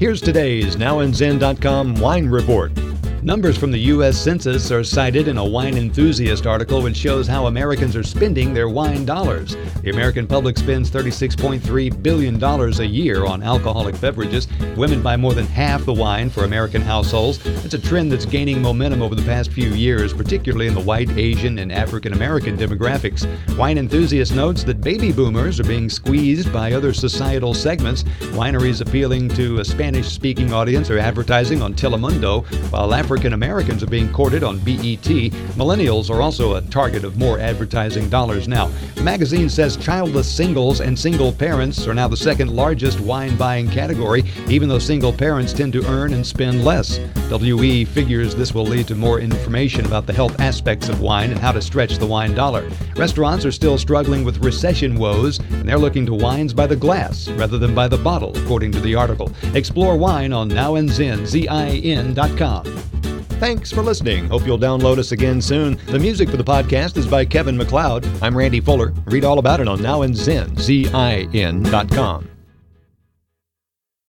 Here's today's NowandZin.com wine report. Numbers from the U.S. Census are cited in a wine enthusiast article which shows how Americans are spending their wine dollars. The American public spends $36.3 billion a year on alcoholic beverages. Women buy more than half the wine for American households. It's a trend that's gaining momentum over the past few years, particularly in the white, Asian, and African American demographics. Wine enthusiast notes that baby boomers are being squeezed by other societal segments. Wineries appealing to a Spanish speaking audience are advertising on Telemundo, while African Americans are being courted on BET. Millennials are also a target of more advertising dollars now. The magazine says childless singles and single parents are now the second largest wine buying category, even though single parents tend to earn and spend less. WE figures this will lead to more information about the health aspects of wine and how to stretch the wine dollar. Restaurants are still struggling with recession woes, and they're looking to wines by the glass rather than by the bottle, according to the article. Explore wine on nowandzin.com. Thanks for listening. Hope you'll download us again soon. The music for the podcast is by Kevin MacLeod. I'm Randy Fuller. Read all about it on nowandzin, Z-I-N.com.